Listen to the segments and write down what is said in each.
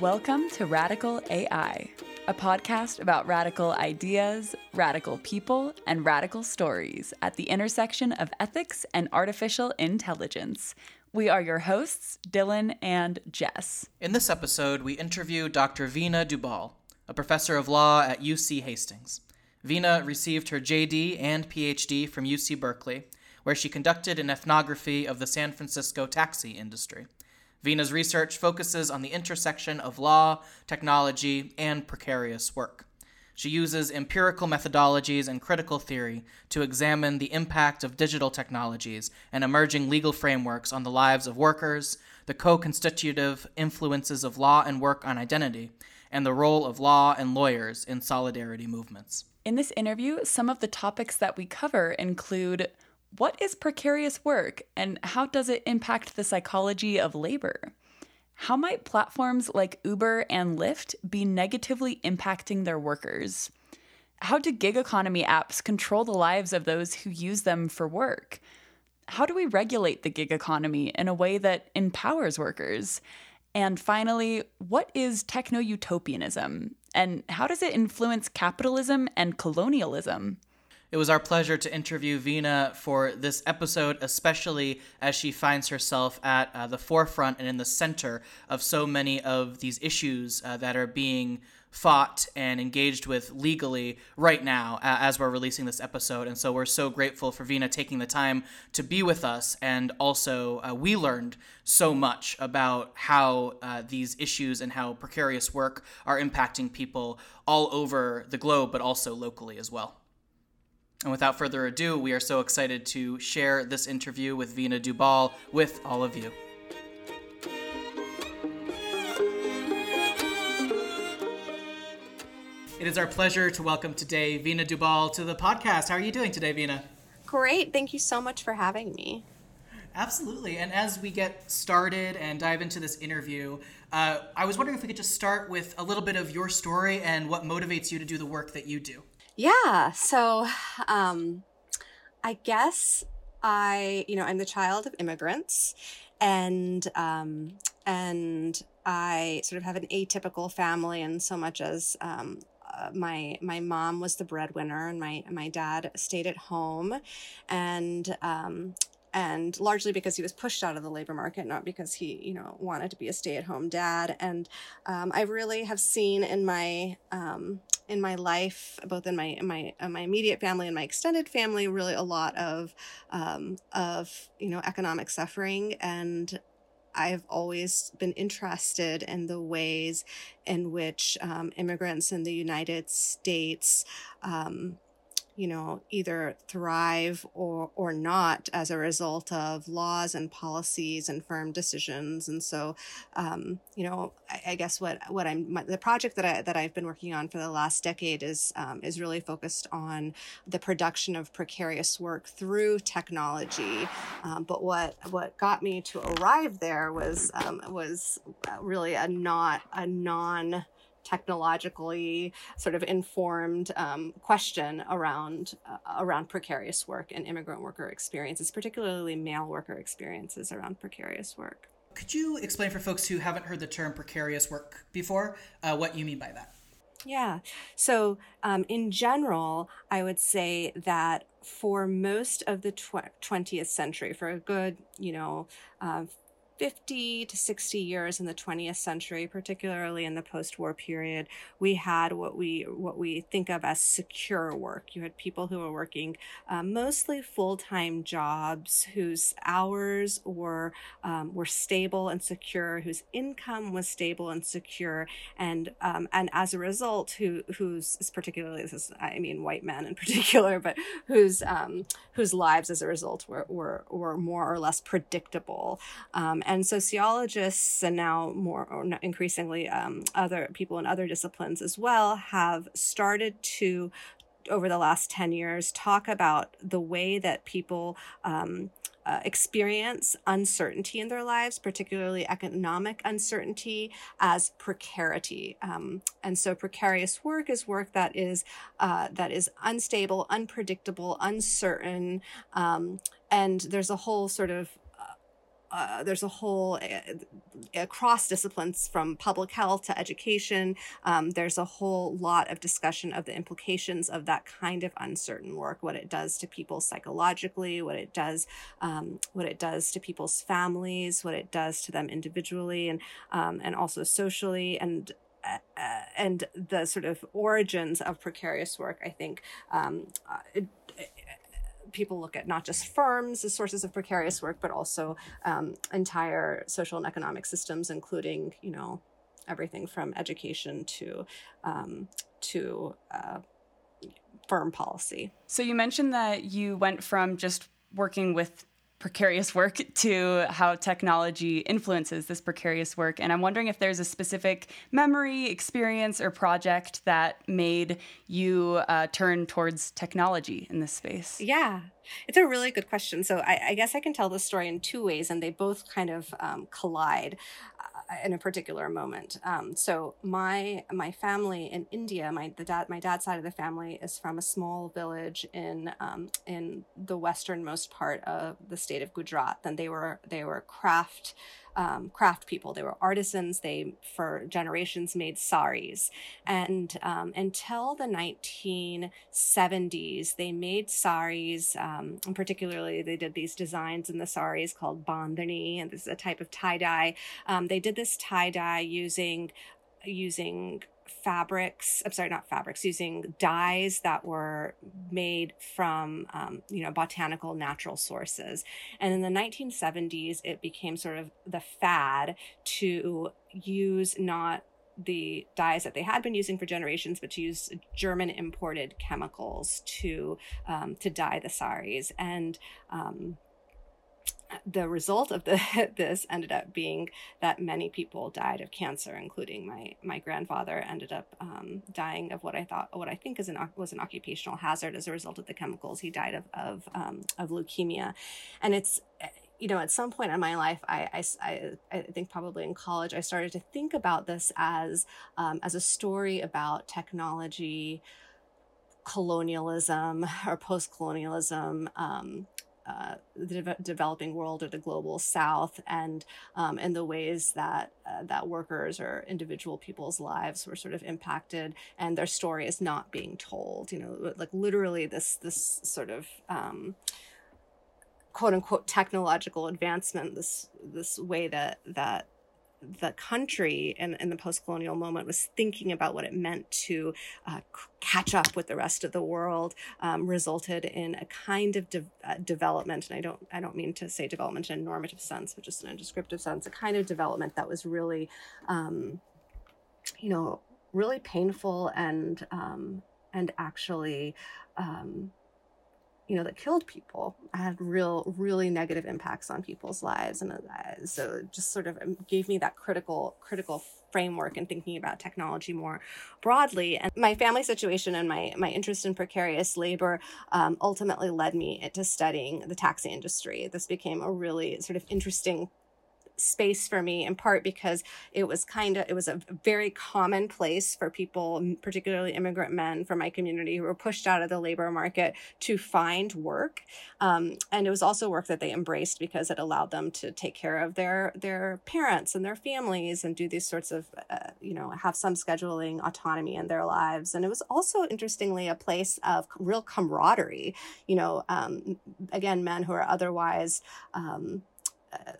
Welcome to Radical AI, a podcast about radical ideas, radical people, and radical stories at the intersection of ethics and artificial intelligence. We are your hosts, Dylan and Jess. In this episode, we interview Dr. Veena Dubal, a professor of law at UC Hastings. Veena received her JD and PhD from UC Berkeley, where she conducted an ethnography of the San Francisco taxi industry. Veena's research focuses on the intersection of law, technology, and precarious work. She uses empirical methodologies and critical theory to examine the impact of digital technologies and emerging legal frameworks on the lives of workers, the co constitutive influences of law and work on identity, and the role of law and lawyers in solidarity movements. In this interview, some of the topics that we cover include what is precarious work and how does it impact the psychology of labor? How might platforms like Uber and Lyft be negatively impacting their workers? How do gig economy apps control the lives of those who use them for work? How do we regulate the gig economy in a way that empowers workers? And finally, what is techno utopianism? And how does it influence capitalism and colonialism? It was our pleasure to interview Veena for this episode, especially as she finds herself at uh, the forefront and in the center of so many of these issues uh, that are being fought and engaged with legally right now uh, as we're releasing this episode. And so we're so grateful for Veena taking the time to be with us. And also, uh, we learned so much about how uh, these issues and how precarious work are impacting people all over the globe, but also locally as well. And without further ado, we are so excited to share this interview with Veena Dubal with all of you. It is our pleasure to welcome today Veena Dubal to the podcast. How are you doing today, Veena? Great. Thank you so much for having me. Absolutely. And as we get started and dive into this interview, uh, I was wondering if we could just start with a little bit of your story and what motivates you to do the work that you do. Yeah. So, um, I guess I, you know, I'm the child of immigrants, and um, and I sort of have an atypical family, in so much as um, uh, my my mom was the breadwinner, and my my dad stayed at home, and um, and largely because he was pushed out of the labor market, not because he, you know, wanted to be a stay-at-home dad. And um, I really have seen in my um, in my life, both in my in my uh, my immediate family and my extended family, really a lot of um, of you know economic suffering and. I've always been interested in the ways in which um, immigrants in the United States um, you know, either thrive or, or not as a result of laws and policies and firm decisions. And so, um, you know, I, I, guess what, what I'm, my, the project that I, that I've been working on for the last decade is, um, is really focused on the production of precarious work through technology. Um, but what, what got me to arrive there was, um, was really a not, a non, technologically sort of informed um, question around uh, around precarious work and immigrant worker experiences, particularly male worker experiences around precarious work. Could you explain for folks who haven't heard the term precarious work before uh, what you mean by that? Yeah. So, um, in general, I would say that for most of the tw- 20th century, for a good, you know, uh, 50 to 60 years in the 20th century, particularly in the post-war period, we had what we what we think of as secure work. You had people who were working uh, mostly full-time jobs, whose hours were um, were stable and secure, whose income was stable and secure, and um, and as a result, who whose particularly this is I mean white men in particular, but whose um, whose lives as a result were were, were more or less predictable. Um, and sociologists and now more or increasingly um, other people in other disciplines as well have started to over the last 10 years talk about the way that people um, uh, experience uncertainty in their lives, particularly economic uncertainty, as precarity. Um, and so, precarious work is work that is uh, that is unstable, unpredictable, uncertain, um, and there's a whole sort of uh, there's a whole uh, across disciplines from public health to education. Um, there's a whole lot of discussion of the implications of that kind of uncertain work, what it does to people psychologically, what it does, um, what it does to people's families, what it does to them individually, and um, and also socially, and uh, and the sort of origins of precarious work, I think, um, uh, people look at not just firms as sources of precarious work, but also um, entire social and economic systems, including, you know, everything from education to um, to uh, firm policy. So you mentioned that you went from just working with precarious work to how technology influences this precarious work. And I'm wondering if there's a specific memory, experience, or project that made you uh, turn towards technology in this space. Yeah, it's a really good question. So I, I guess I can tell the story in two ways, and they both kind of um, collide in a particular moment. Um, so my my family in India, my the dad my dad's side of the family is from a small village in um, in the westernmost part of the state of Gujarat. And they were they were craft um, craft people. They were artisans. They, for generations, made saris. And um, until the 1970s, they made saris. Um, and particularly, they did these designs in the saris called bandhani, and this is a type of tie dye. Um, they did this tie dye using using fabrics i'm sorry not fabrics using dyes that were made from um, you know botanical natural sources and in the 1970s it became sort of the fad to use not the dyes that they had been using for generations, but to use German imported chemicals to um, to dye the saris. And um, the result of the, this ended up being that many people died of cancer, including my my grandfather ended up um, dying of what I thought what I think is an was an occupational hazard as a result of the chemicals. He died of of um, of leukemia, and it's you know at some point in my life I, I, I think probably in college I started to think about this as um, as a story about technology colonialism or post colonialism um, uh, the de- developing world or the global south and um, and the ways that uh, that workers or individual people's lives were sort of impacted and their story is not being told you know like literally this this sort of um, quote unquote technological advancement this this way that that the country in, in the post-colonial moment was thinking about what it meant to uh, catch up with the rest of the world um, resulted in a kind of de- uh, development and i don't i don't mean to say development in a normative sense but just in a descriptive sense a kind of development that was really um, you know really painful and um, and actually um, you know that killed people had real really negative impacts on people's lives and uh, so just sort of um, gave me that critical critical framework and thinking about technology more broadly and my family situation and my my interest in precarious labor um, ultimately led me into studying the taxi industry. This became a really sort of interesting space for me in part because it was kind of it was a very common place for people particularly immigrant men from my community who were pushed out of the labor market to find work. Um, and it was also work that they embraced because it allowed them to take care of their their parents and their families and do these sorts of uh, you know have some scheduling autonomy in their lives. And it was also interestingly a place of real camaraderie you know um, again men who are otherwise um, uh,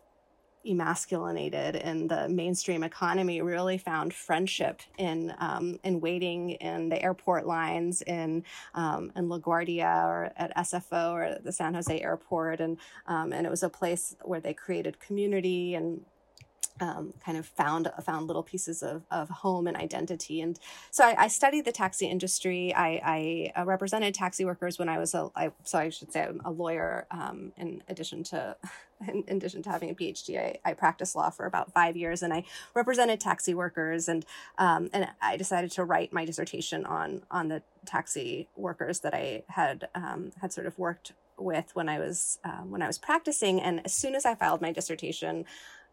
emasculinated in the mainstream economy really found friendship in um, in waiting in the airport lines in um, in LaGuardia or at SFO or the San Jose airport and um, and it was a place where they created community and um, kind of found found little pieces of, of home and identity. And so I, I studied the taxi industry. I, I, uh, represented taxi workers when I was a I, so I should say I'm a lawyer. Um, in addition to in, addition to having a PhD, I, I practiced law for about five years, and I represented taxi workers. And um, and I decided to write my dissertation on on the taxi workers that I had um, had sort of worked with when I was um, when I was practicing. And as soon as I filed my dissertation.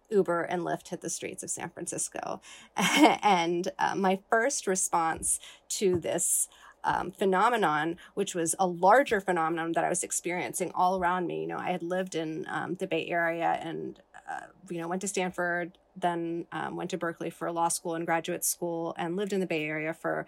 Uber and Lyft hit the streets of San Francisco. and uh, my first response to this um, phenomenon, which was a larger phenomenon that I was experiencing all around me. You know, I had lived in um, the Bay Area and, uh, you know, went to Stanford, then um, went to Berkeley for law school and graduate school, and lived in the Bay Area for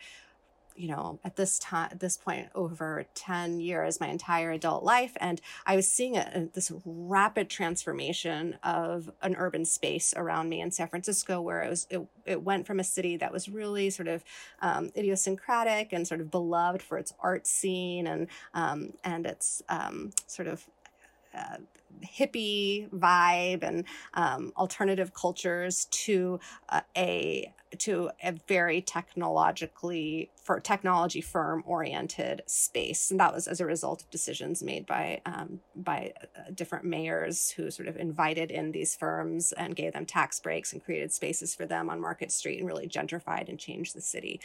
you know, at this time, at this point, over 10 years, my entire adult life. And I was seeing a, this rapid transformation of an urban space around me in San Francisco, where it was, it, it went from a city that was really sort of um, idiosyncratic and sort of beloved for its art scene and, um, and its um, sort of uh, hippie vibe and um, alternative cultures to uh, a to a very technologically for technology firm oriented space and that was as a result of decisions made by um, by uh, different mayors who sort of invited in these firms and gave them tax breaks and created spaces for them on market street and really gentrified and changed the city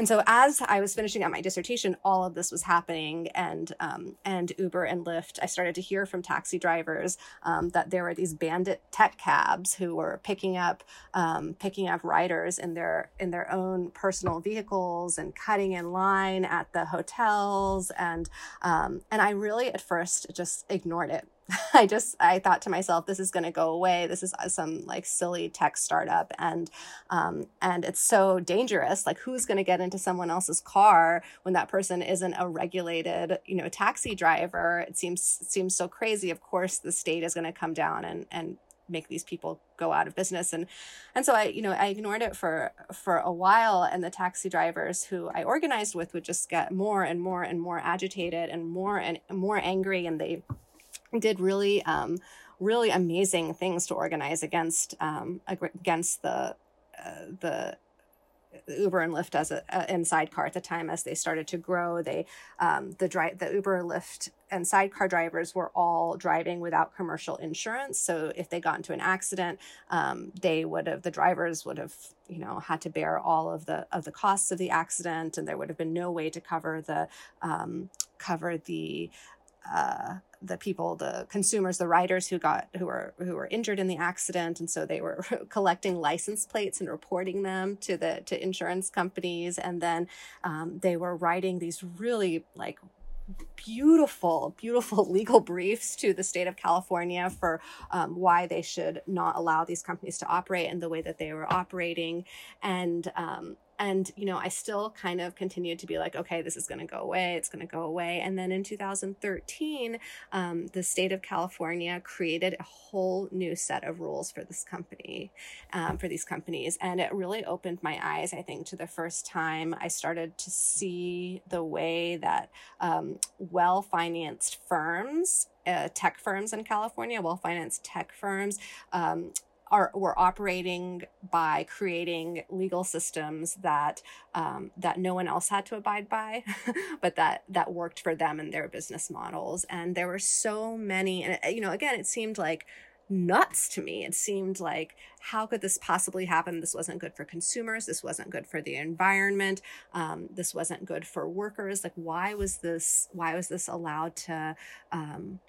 and so as I was finishing up my dissertation, all of this was happening, and um, and Uber and Lyft. I started to hear from taxi drivers um, that there were these bandit tech cabs who were picking up um, picking up riders in their in their own personal vehicles and cutting in line at the hotels, and um, and I really at first just ignored it I just I thought to myself, this is going to go away. This is uh, some like silly tech startup, and um, and it's so dangerous. Like, who's going to get into someone else's car when that person isn't a regulated, you know, taxi driver? It seems seems so crazy. Of course, the state is going to come down and and make these people go out of business. And and so i you know i ignored it for for a while. And the taxi drivers who i organized with would just get more and more and more agitated and more and more angry. And they did really um, really amazing things to organize against um, against the uh, the Uber and Lyft as a, a in sidecar at the time as they started to grow. They um, the drive the Uber, Lyft, and sidecar drivers were all driving without commercial insurance. So if they got into an accident, um, they would have the drivers would have you know had to bear all of the of the costs of the accident, and there would have been no way to cover the um, cover the uh, the people, the consumers, the riders who got who were who were injured in the accident, and so they were collecting license plates and reporting them to the to insurance companies, and then um, they were writing these really like beautiful, beautiful legal briefs to the state of California for um, why they should not allow these companies to operate in the way that they were operating, and um, and, you know, I still kind of continued to be like, okay, this is going to go away. It's going to go away. And then in 2013, um, the state of California created a whole new set of rules for this company, um, for these companies. And it really opened my eyes, I think, to the first time I started to see the way that um, well financed firms uh, tech firms in California, well financed tech firms, um, are were operating by creating legal systems that um, that no one else had to abide by, but that that worked for them and their business models. And there were so many, and you know, again, it seemed like nuts to me. It seemed like, how could this possibly happen? This wasn't good for consumers. This wasn't good for the environment. Um, this wasn't good for workers. Like, why was this? Why was this allowed to? Um,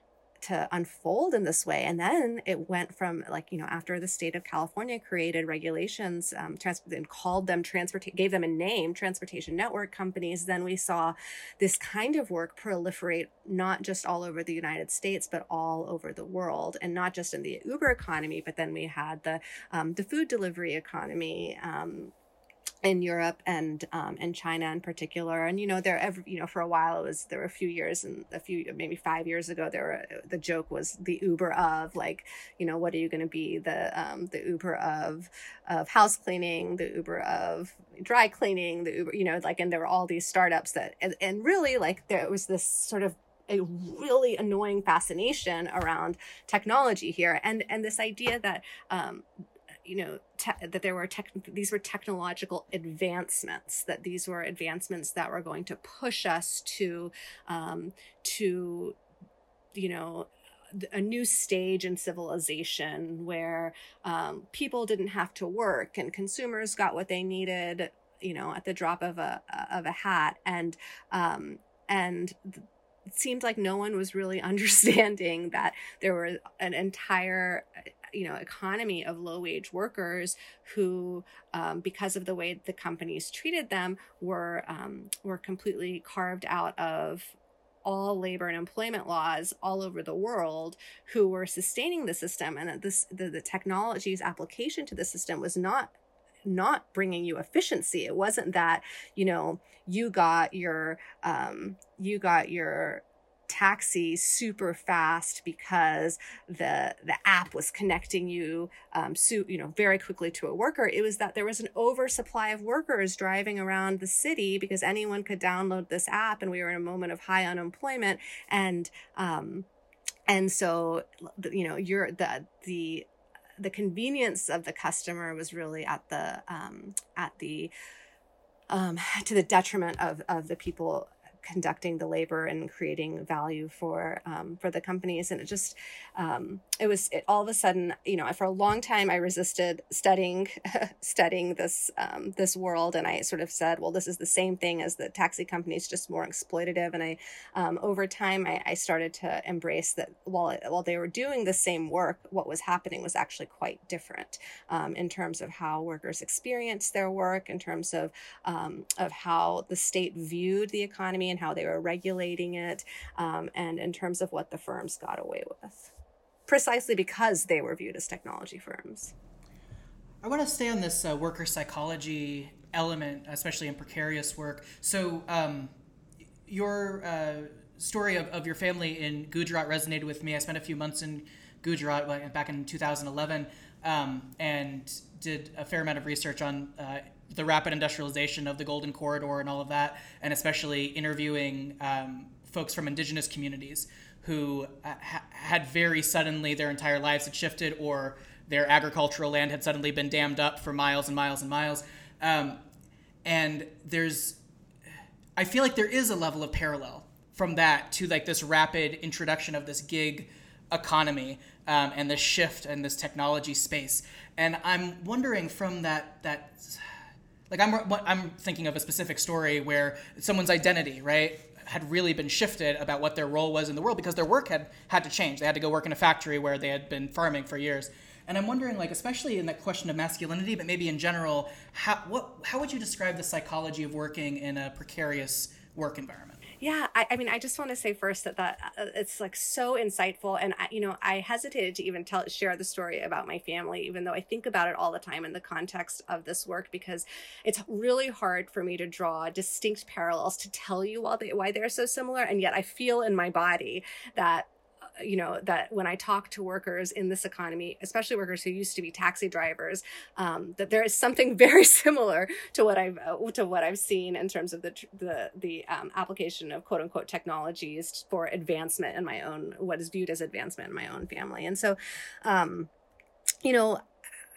to unfold in this way. And then it went from like, you know, after the state of California created regulations, um, trans- and called them transport, gave them a name, transportation network companies, then we saw this kind of work proliferate not just all over the United States, but all over the world. And not just in the Uber economy, but then we had the, um, the food delivery economy, um, in Europe and um, and China in particular. And you know, there every you know for a while it was there were a few years and a few maybe five years ago there were the joke was the Uber of like you know what are you going to be the um, the Uber of of house cleaning, the Uber of dry cleaning, the Uber you know like and there were all these startups that and, and really like there was this sort of a really annoying fascination around technology here and and this idea that um, you know te- that there were tech- these were technological advancements that these were advancements that were going to push us to um, to you know a new stage in civilization where um, people didn't have to work and consumers got what they needed you know at the drop of a of a hat. And um, and it seemed like no one was really understanding that there were an entire you know economy of low wage workers who um, because of the way the companies treated them were um, were completely carved out of all labor and employment laws all over the world who were sustaining the system and that this the, the technology's application to the system was not not bringing you efficiency. It wasn't that you know you got your um you got your taxi super fast because the the app was connecting you um, so, you know very quickly to a worker. It was that there was an oversupply of workers driving around the city because anyone could download this app and we were in a moment of high unemployment. And um, and so you know you're the the the convenience of the customer was really at the um, at the um, to the detriment of of the people conducting the labor and creating value for um, for the companies. And it just um, it was it, all of a sudden you know for a long time i resisted studying studying this um, this world. And i sort of said well this is the same thing as the taxi companies just more exploitative. And i um, over time I, I, started to embrace that while while they were doing the same work what was happening was actually quite different um, in terms of how workers experienced their work in terms of um, of how the state viewed the economy and how they were regulating it, um, and in terms of what the firms got away with, precisely because they were viewed as technology firms. I want to stay on this uh, worker psychology element, especially in precarious work. So, um, your uh, story of, of your family in Gujarat resonated with me. I spent a few months in Gujarat back in 2011 um, and did a fair amount of research on uh, the rapid industrialization of the Golden Corridor and all of that, and especially interviewing um, folks from indigenous communities who uh, ha- had very suddenly their entire lives had shifted or their agricultural land had suddenly been dammed up for miles and miles and miles. Um, and there's, I feel like there is a level of parallel from that to like this rapid introduction of this gig economy um, and this shift and this technology space. And I'm wondering from that that like I'm I'm thinking of a specific story where someone's identity, right, had really been shifted about what their role was in the world because their work had had to change. They had to go work in a factory where they had been farming for years. And I'm wondering, like, especially in that question of masculinity, but maybe in general, how what how would you describe the psychology of working in a precarious work environment? Yeah, I, I, mean, I just want to say first that that uh, it's like so insightful, and I, you know, I hesitated to even tell share the story about my family, even though I think about it all the time in the context of this work, because it's really hard for me to draw distinct parallels to tell you why they why they're so similar, and yet I feel in my body that you know that when i talk to workers in this economy especially workers who used to be taxi drivers um, that there is something very similar to what i've uh, to what i've seen in terms of the the the um, application of quote unquote technologies for advancement in my own what is viewed as advancement in my own family. And so um, you know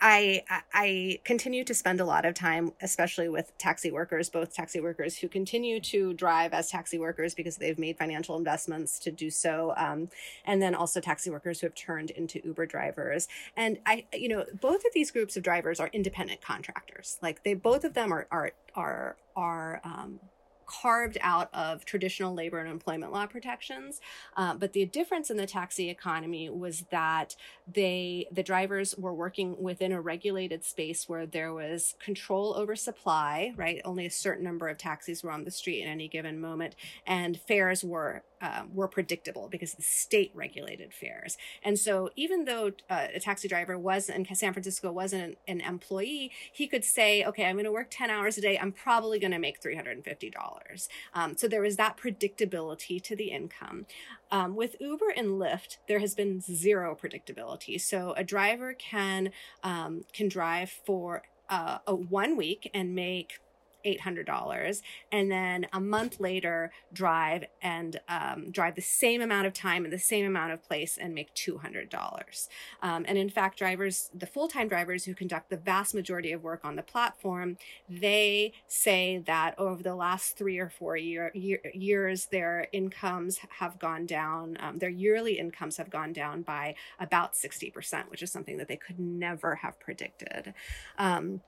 I I continue to spend a lot of time, especially with taxi workers, both taxi workers who continue to drive as taxi workers because they've made financial investments to do so, um, and then also taxi workers who have turned into Uber drivers. And I, you know, both of these groups of drivers are independent contractors. Like they, both of them are are are are um, carved out of traditional labor and employment law protections. Uh, but the difference in the taxi economy was that they the drivers were working within a regulated space where there was control over supply. Right, only a certain number of taxis were on the street at any given moment, and fares were um, were predictable because the state regulated fares. And so, even though uh, a taxi driver was in San Francisco wasn't an, an employee, he could say, "Okay, I'm going to work ten hours a day. I'm probably going to make three hundred and fifty dollars." Um, so there was that predictability to the income. Um, with Uber and Lyft, there has been zero predictability. So a driver can um, can drive for uh, a one week and make $800 and then a month later drive and um, drive the same amount of time in the same amount of place and make $200 um, and in fact drivers the full-time drivers who conduct the vast majority of work on the platform they say that over the last three or four year, year years their incomes have gone down um, their yearly incomes have gone down by about 60% which is something that they could never have predicted. Um,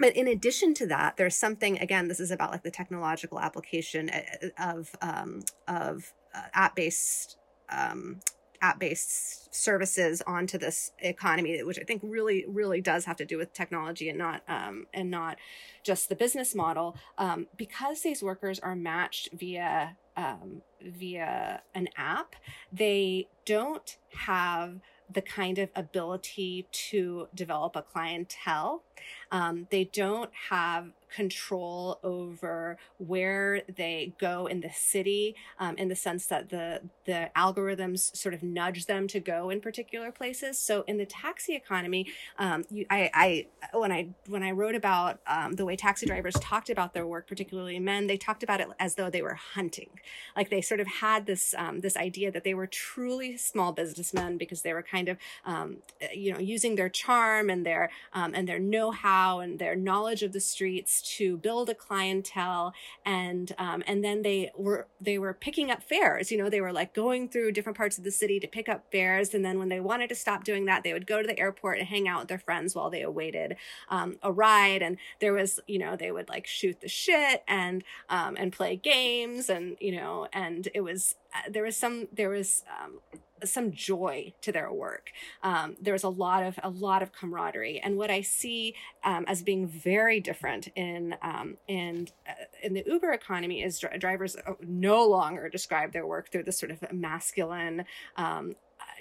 but in addition to that there's something again this is about like the technological application uh, of um, of uh, app based um, app-based services onto this economy, which I think really, really does have to do with technology and not um, and not just the business model. Um, because these workers are matched via um, via an app, they don't have the kind of ability to develop a clientele. Um, they don't have control over where they go in the city um, in the sense that the the algorithms sort of nudge them to go in particular places. So in the taxi economy um, you, I, I when i when i wrote about um, the way taxi drivers talked about their work particularly men they talked about it as though they were hunting. Like they sort of had this um, this idea that they were truly small businessmen because they were kind of um, you know using their charm and their um, and their know-how and their knowledge of the streets to build a clientele. And um, and then they were they were picking up fares. You know they were like going through different parts of the city to pick up fares. And then when they wanted to stop doing that they would go to the airport and hang out with their friends while they awaited um, a ride. And there was you know they would like shoot the shit and um, and play games and you know and it was uh, there was some there was um, some joy to their work. Um, there was a lot of a lot of camaraderie, and what I see um, as being very different in um, in uh, in the Uber economy is dr- drivers no longer describe their work through this sort of masculine. Um,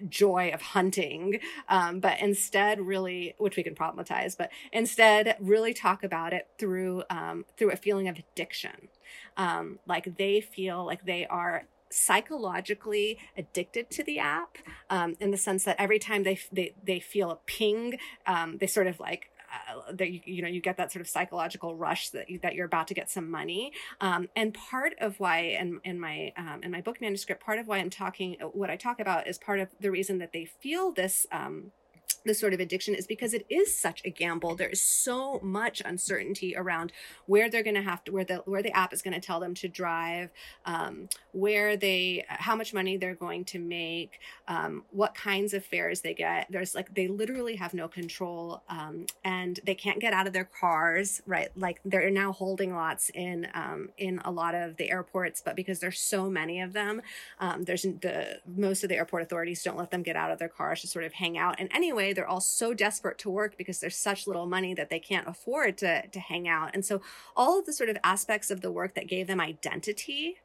joy of hunting, um, but instead, really, which we can problematize, but instead, really talk about it through um, through a feeling of addiction. Um, like they feel like they are psychologically addicted to the app um, in the sense that every time they they, they feel a ping um, they sort of like uh, that you, you know you get that sort of psychological rush that you, that you're about to get some money. Um, and part of why in, in my um, in my book manuscript part of why i'm talking what i talk about is part of the reason that they feel this um, this sort of addiction is because it is such a gamble. There is so much uncertainty around where they're going to have to, where the where the app is going to tell them to drive, um, where they, how much money they're going to make, um, what kinds of fares they get. There's like they literally have no control, um, and they can't get out of their cars. Right, like they're now holding lots in um, in a lot of the airports, but because there's so many of them, um, there's the most of the airport authorities don't let them get out of their cars to sort of hang out. And anyway they're all so desperate to work because there's such little money that they can't afford to to hang out. And so all of the sort of aspects of the work that gave them identity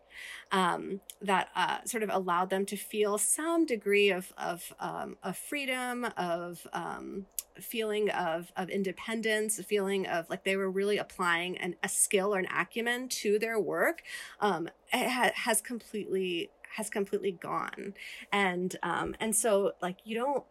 um, that uh, sort of allowed them to feel some degree of of, um, of freedom, of um, feeling of of independence, a feeling of like they were really applying an, a skill or an acumen to their work. Um, it ha- has completely has completely gone, and um, and so like you don't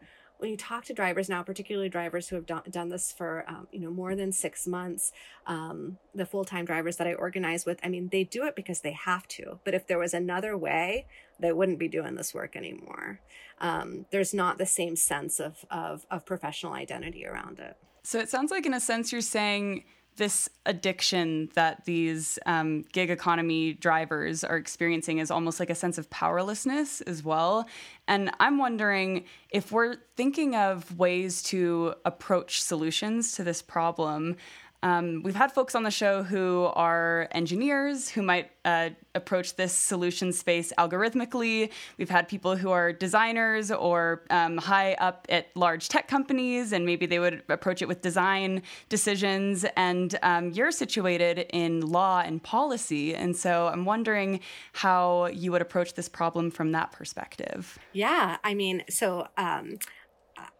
when you talk to drivers now, particularly drivers who have done, done this for um, you know more than six months, um, the full time drivers that I organize with, I mean, they do it because they have to. But if there was another way, they wouldn't be doing this work anymore. Um, there's not the same sense of, of of professional identity around it. So it sounds like, in a sense, you're saying this addiction that these um, gig economy drivers are experiencing is almost like a sense of powerlessness as well. And I'm wondering if we're thinking of ways to approach solutions to this problem. Um, we've had folks on the show who are engineers who might uh, approach this solution space algorithmically. We've had people who are designers or um, high up at large tech companies, and maybe they would approach it with design decisions. And um, you're situated in law and policy. And so I'm wondering how you would approach this problem from that perspective. Yeah. I mean, so.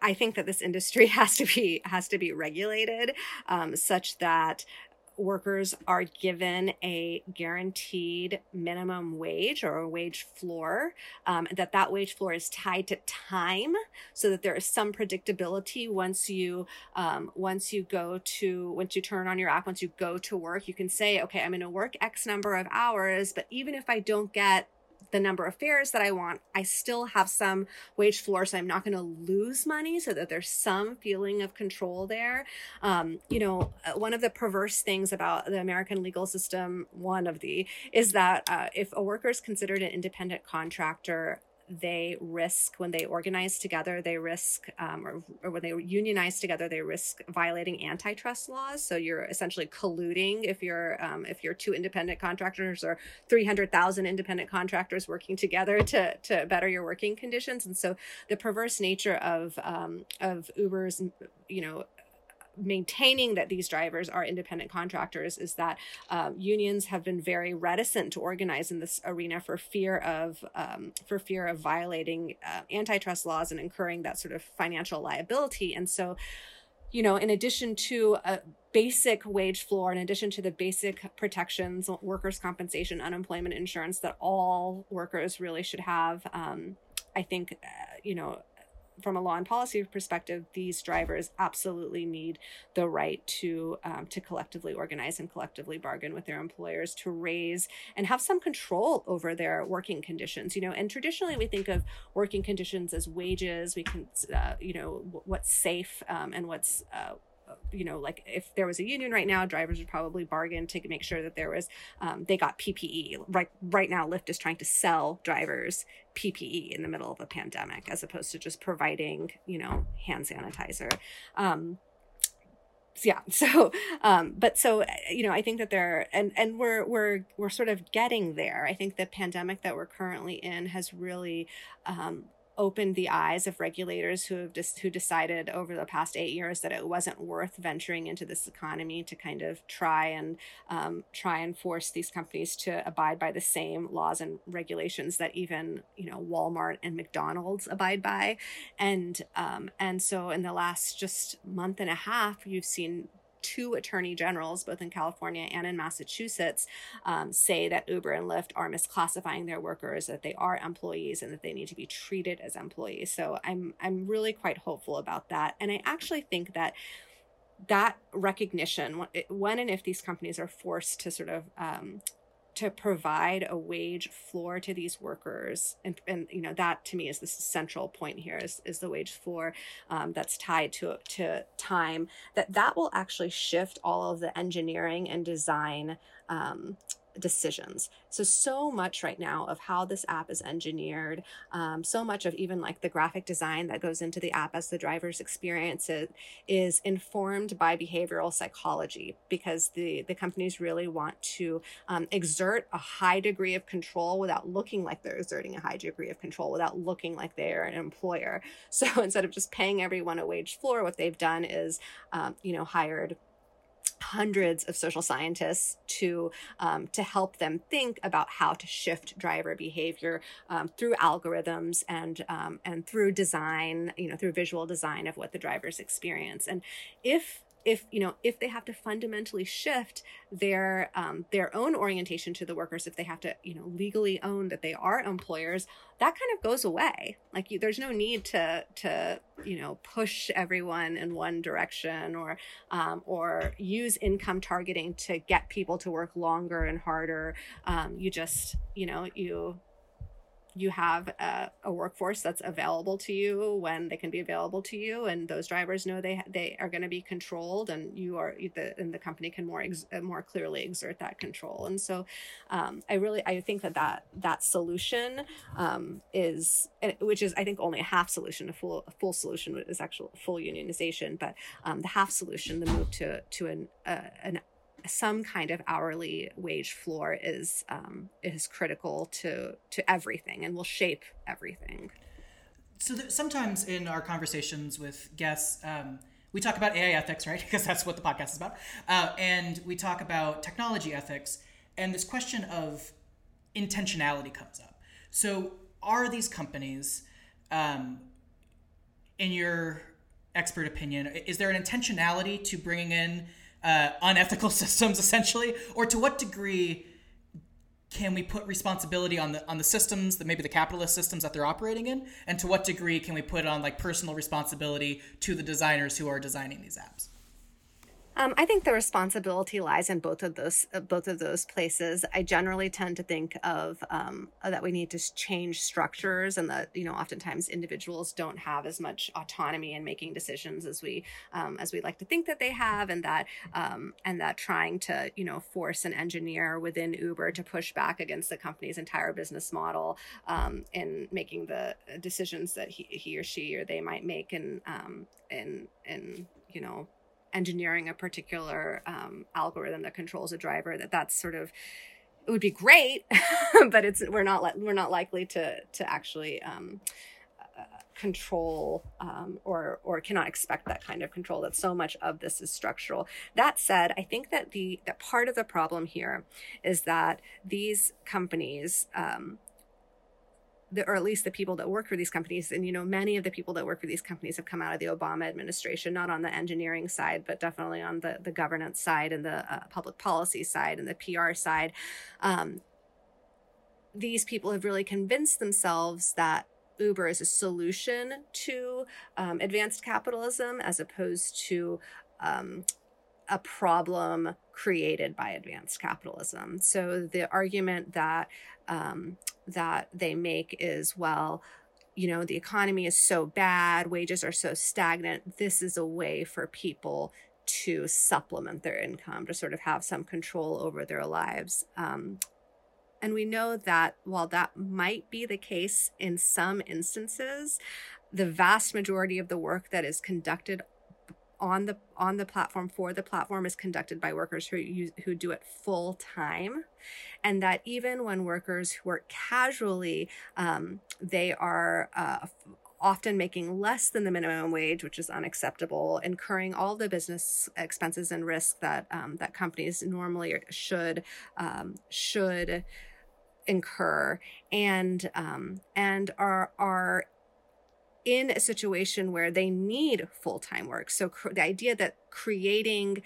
I think that this industry has to be has to be regulated um, such that workers are given a guaranteed minimum wage or a wage floor um, that that wage floor is tied to time so that there is some predictability once you um, once you go to once you turn on your app once you go to work you can say okay i'm going to work x number of hours but even if i don't get the number of fares that I want, I still have some wage floor, so I'm not going to lose money, so that there's some feeling of control there. Um, you know, uh, one of the perverse things about the American legal system, one of the, is that uh, if a worker is considered an independent contractor, they risk when they organize together, they risk, um, or, or when they unionize together, they risk violating antitrust laws. So you're essentially colluding if you're um, if you're two independent contractors or three hundred thousand independent contractors working together to to better your working conditions. And so the perverse nature of um, of Uber's you know maintaining that these drivers are independent contractors is that um, unions have been very reticent to organize in this arena for fear of um, for fear of violating uh, antitrust laws and incurring that sort of financial liability. And so you know in addition to a basic wage floor in addition to the basic protections workers compensation unemployment insurance that all workers really should have um, i think uh, you know from a law and policy perspective, these drivers absolutely need the right to um, to collectively organize and collectively bargain with their employers to raise and have some control over their working conditions. You know, and traditionally we think of working conditions as wages. We can, uh, you know, what's safe um, and what's uh, you know, like if there was a union right now, drivers would probably bargain to make sure that there was, um, they got PPE. Right, right now, Lyft is trying to sell drivers PPE in the middle of a pandemic, as opposed to just providing, you know, hand sanitizer. Um, yeah so um but so you know i think that there and and we're we're we're sort of getting there i think the pandemic that we're currently in has really um opened the eyes of regulators who have just who decided over the past eight years that it wasn't worth venturing into this economy to kind of try and um, try and force these companies to abide by the same laws and regulations that even you know Walmart and McDonald's abide by, and um, and so in the last just month and a half, you've seen two attorney generals, both in California and in Massachusetts, um, say that Uber and Lyft are misclassifying their workers, that they are employees, and that they need to be treated as employees. So I'm I'm really quite hopeful about that, and I actually think that that recognition when and if these companies are forced to sort of um, to provide a wage floor to these workers. And, and you know that to me is the central point here is, is the wage floor um, that's tied to to time that that will actually shift all of the engineering and design um, decisions. So, so much right now of how this app is engineered, um, so much of even like the graphic design that goes into the app as the drivers experience it is informed by behavioral psychology because the, the companies really want to um, exert a high degree of control without looking like they're exerting a high degree of control, without looking like they're an employer. So, instead of just paying everyone a wage floor, what they've done is, um, you know, hired hundreds of social scientists to um, to help them think about how to shift driver behavior um, through algorithms and um, and through design, you know, through visual design of what the drivers experience. And if if you know if they have to fundamentally shift their um, their own orientation to the workers if they have to you know legally own that they are employers that kind of goes away. Like you, there's no need to to you know push everyone in one direction or um, or use income targeting to get people to work longer and harder. Um, you just you know you you have a, a, workforce that's available to you when they can be available to you and those drivers know they they are going to be controlled and you are the and the company can more ex, uh, more clearly exert that control. And so um, i really i think that that that solution um, is which is i think only a half solution a full a full solution is actual full unionization but um, the half solution the move to to an uh, an some kind of hourly wage floor is um, is critical to to everything and will shape everything. So sometimes in our conversations with guests, um, we talk about AI ethics, right? because that's what the podcast is about, uh, and we talk about technology ethics, and this question of intentionality comes up. So are these companies, um, in your expert opinion, is there an intentionality to bringing in uh, unethical systems essentially? Or to what degree can we put responsibility on the on the systems that maybe the capitalist systems that they're operating in? And to what degree can we put on like personal responsibility to the designers who are designing these apps Um, I think the responsibility lies in both of those uh, both of those places. I generally tend to think of um, uh, that we need to change structures, and that you know oftentimes individuals don't have as much autonomy in making decisions as we um, as we like to think that they have, and that um, and that trying to you know force an engineer within Uber to push back against the company's entire business model um, in making the decisions that he, he or she or they might make in um, in in you know engineering a particular um, algorithm that controls a driver that that's sort of it would be great but it's we're not we're not likely to to actually um, uh, control um, or or cannot expect that kind of control that so much of this is structural. That said i think that the that part of the problem here is that these companies um, the, or at least the people that work for these companies and you know many of the people that work for these companies have come out of the obama administration not on the engineering side but definitely on the, the governance side and the uh, public policy side and the pr side. Um, these people have really convinced themselves that uber is a solution to um, advanced capitalism as opposed to um, a problem created by advanced capitalism. So the argument that um, that they make is well, you know, the economy is so bad, wages are so stagnant. This is a way for people to supplement their income, to sort of have some control over their lives. Um, and we know that while that might be the case in some instances, the vast majority of the work that is conducted on the on the platform for the platform is conducted by workers who use, who do it full time. And that even when workers work casually um, they are uh, often making less than the minimum wage, which is unacceptable, incurring all the business expenses and risk that um, that companies normally should um, should incur, and um, and are are in a situation where they need full time work. So cr- the idea that creating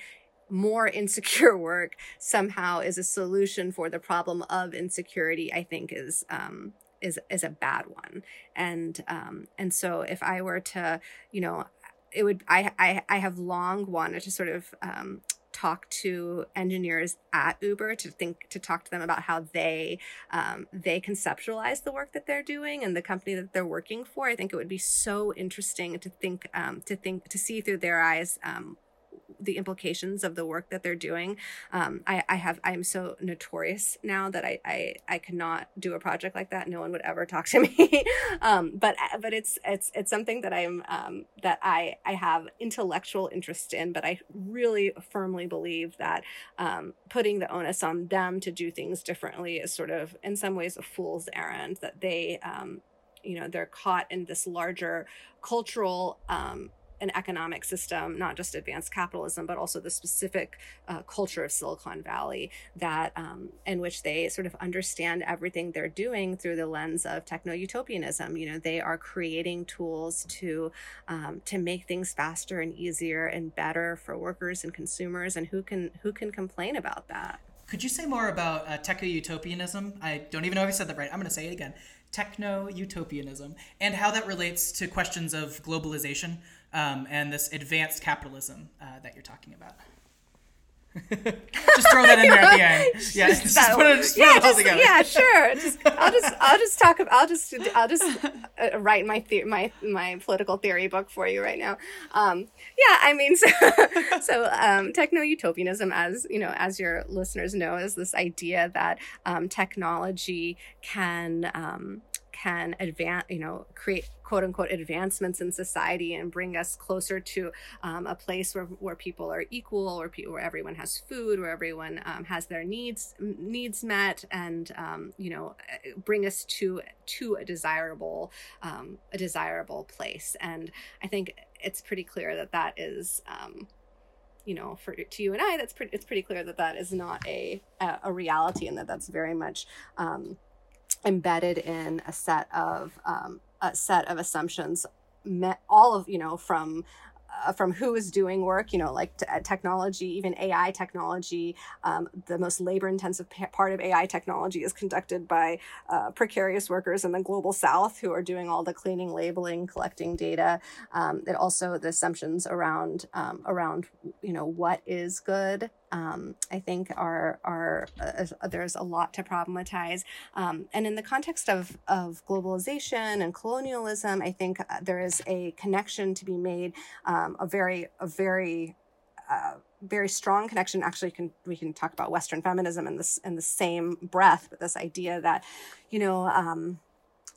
more insecure work somehow is a solution for the problem of insecurity, I think is um, is is a bad one. And um, and so if I were to, you know, it would I I, I have long wanted to sort of um, talk to engineers at Uber to think to talk to them about how they um, they conceptualize the work that they're doing and the company that they're working for. I think it would be so interesting to think um, to think to see through their eyes um, the implications of the work that they're doing. Um, I, I have I am so notorious now that I, I I could not do a project like that. No one would ever talk to me. um, but but it's it's it's something that I'm um, that I I have intellectual interest in. But I really firmly believe that um, putting the onus on them to do things differently is sort of in some ways a fool's errand. That they um, you know they're caught in this larger cultural um, an economic system, not just advanced capitalism, but also the specific uh, culture of Silicon Valley that um, in which they sort of understand everything they're doing through the lens of techno utopianism. You know, they are creating tools to um, to make things faster and easier and better for workers and consumers, and who can who can complain about that? Could you say more about uh, techno utopianism? I don't even know if I said that right. I'm going to say it again techno utopianism and how that relates to questions of globalization um, and this advanced capitalism uh, that you're talking about. just throw that in there at the end. Yeah, just, just put it, just put yeah, it all together. Yeah, sure. Just, I'll just, I'll just talk. I'll just, I'll just uh, write my the- my my political theory book for you right now. Um, yeah, I mean, so, so um, techno utopianism, as you know, as your listeners know, is this idea that um, technology can um, can advance, you know, create quote unquote advancements in society and bring us closer to um, a place where, where people are equal, or pe- where everyone has food, where everyone um, has their needs needs met, and um, you know, bring us to to a desirable um, a desirable place. And I think it's pretty clear that that is um, you know, for to you and I, that's pretty. It's pretty clear that that is not a a, reality, and that that's very much um, embedded in a set of um, a set of assumptions met all of you know from uh, from who is doing work, you know, like t- uh, technology, even AI technology. Um, the most labor intensive pa- part of AI technology is conducted by uh, precarious workers in the global south who are doing all the cleaning, labeling, collecting data. Um, it also the assumptions around um, around you know what is good um, I think are are uh, there's a lot to problematize. Um, and in the context of of globalization and colonialism, I think uh, there is a connection to be made, um, a very a very uh, very strong connection. Actually, can we can talk about Western feminism in this in the same breath, but this idea that, you know um,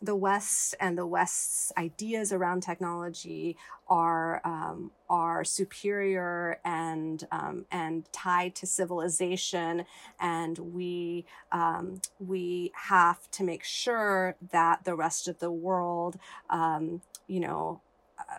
the West and the West's ideas around technology are um, are superior and um, and tied to civilization, and we um, we have to make sure that the rest of the world, um, you know. Uh,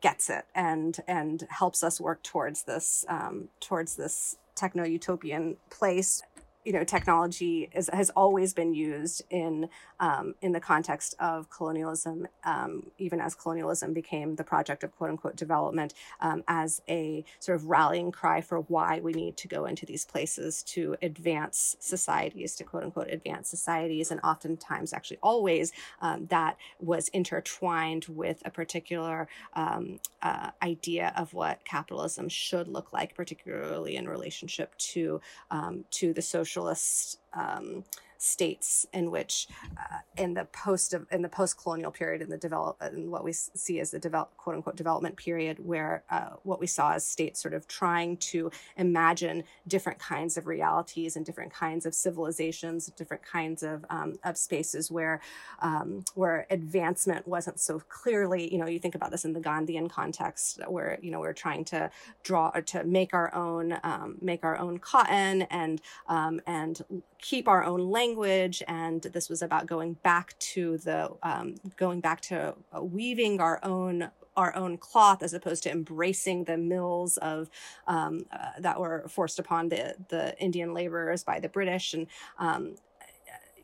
gets it and and helps us work towards this um, towards this techno utopian place you know technology is, has always been used in um, in the context of colonialism, um, even as colonialism became the project of quote unquote development, um, as a sort of rallying cry for why we need to go into these places to advance societies, to quote unquote advance societies. And oftentimes, actually, always, um, that was intertwined with a particular um, uh, idea of what capitalism should look like, particularly in relationship to, um, to the socialist um, states in which uh, in the post of in the post colonial period in the develop in what we see as the develop quote unquote development period where uh, what we saw as states sort of trying to imagine different kinds of realities and different kinds of civilizations different kinds of um, of spaces where um, where advancement wasn't so clearly you know you think about this in the Gandhian context where you know we're trying to draw or to make our own um, make our own cotton and um, and keep our own language and this was about going back to the um, going back to uh, weaving our own our own cloth as opposed to embracing the mills of um, uh, that were forced upon the the Indian laborers by the British. And um,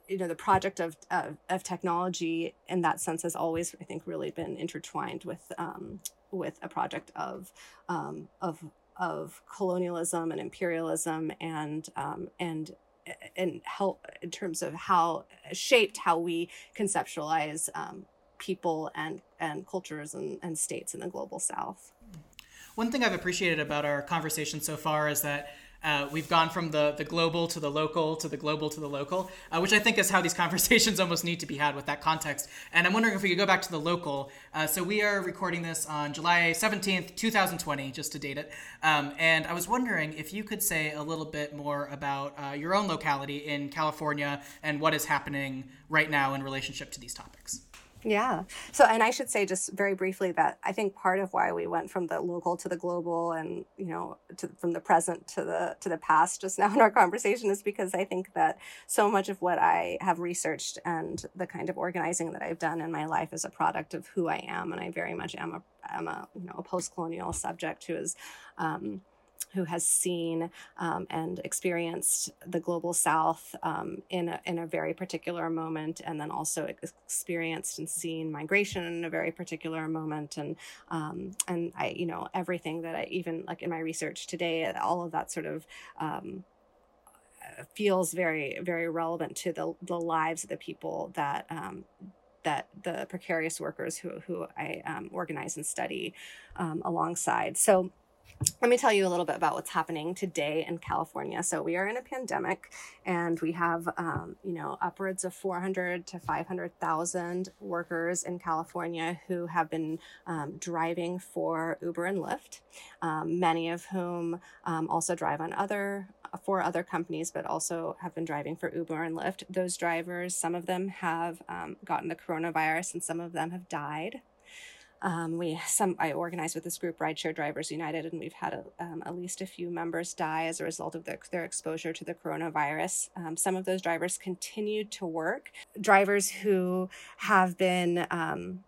you know the project of, of, of technology in that sense has always I think really been intertwined with um, with a project of um, of of colonialism and imperialism and um, and and help in terms of how shaped how we conceptualize um, people and and cultures and, and states in the global south. One thing i've appreciated about our conversation so far is that uh, we've gone from the, the global to the local to the global to the local, uh, which I think is how these conversations almost need to be had with that context. And I'm wondering if we could go back to the local. Uh, so we are recording this on July 17th, 2020, just to date it. Um, and I was wondering if you could say a little bit more about uh, your own locality in California and what is happening right now in relationship to these topics. Yeah. So, and I should say just very briefly that I think part of why we went from the local to the global and, you know, to, from the present to the, to the past just now in our conversation is because I think that so much of what I have researched and the kind of organizing that I've done in my life is a product of who I am. And I very much am a, am a, you know, a post-colonial subject who is, um, who has seen um, and experienced the global south um, in, a, in a very particular moment, and then also experienced and seen migration in a very particular moment. And, um, and I, you know, everything that I even like in my research today, all of that sort of um, feels very, very relevant to the, the lives of the people that um, that the precarious workers who, who I um, organize and study alongside. So let me tell you a little bit about what's happening today in California. So we are in a pandemic, and we have, um, you know, upwards of 400 to 500,000 workers in California who have been um, driving for Uber and Lyft. Um, many of whom um, also drive on other for other companies, but also have been driving for Uber and Lyft. Those drivers, some of them have um, gotten the coronavirus, and some of them have died. Um, we some I organized with this group Rideshare Drivers United, and we've had a, um, at least a few members die as a result of their, their exposure to the coronavirus. Um, some of those drivers continued to work. Drivers who have been um,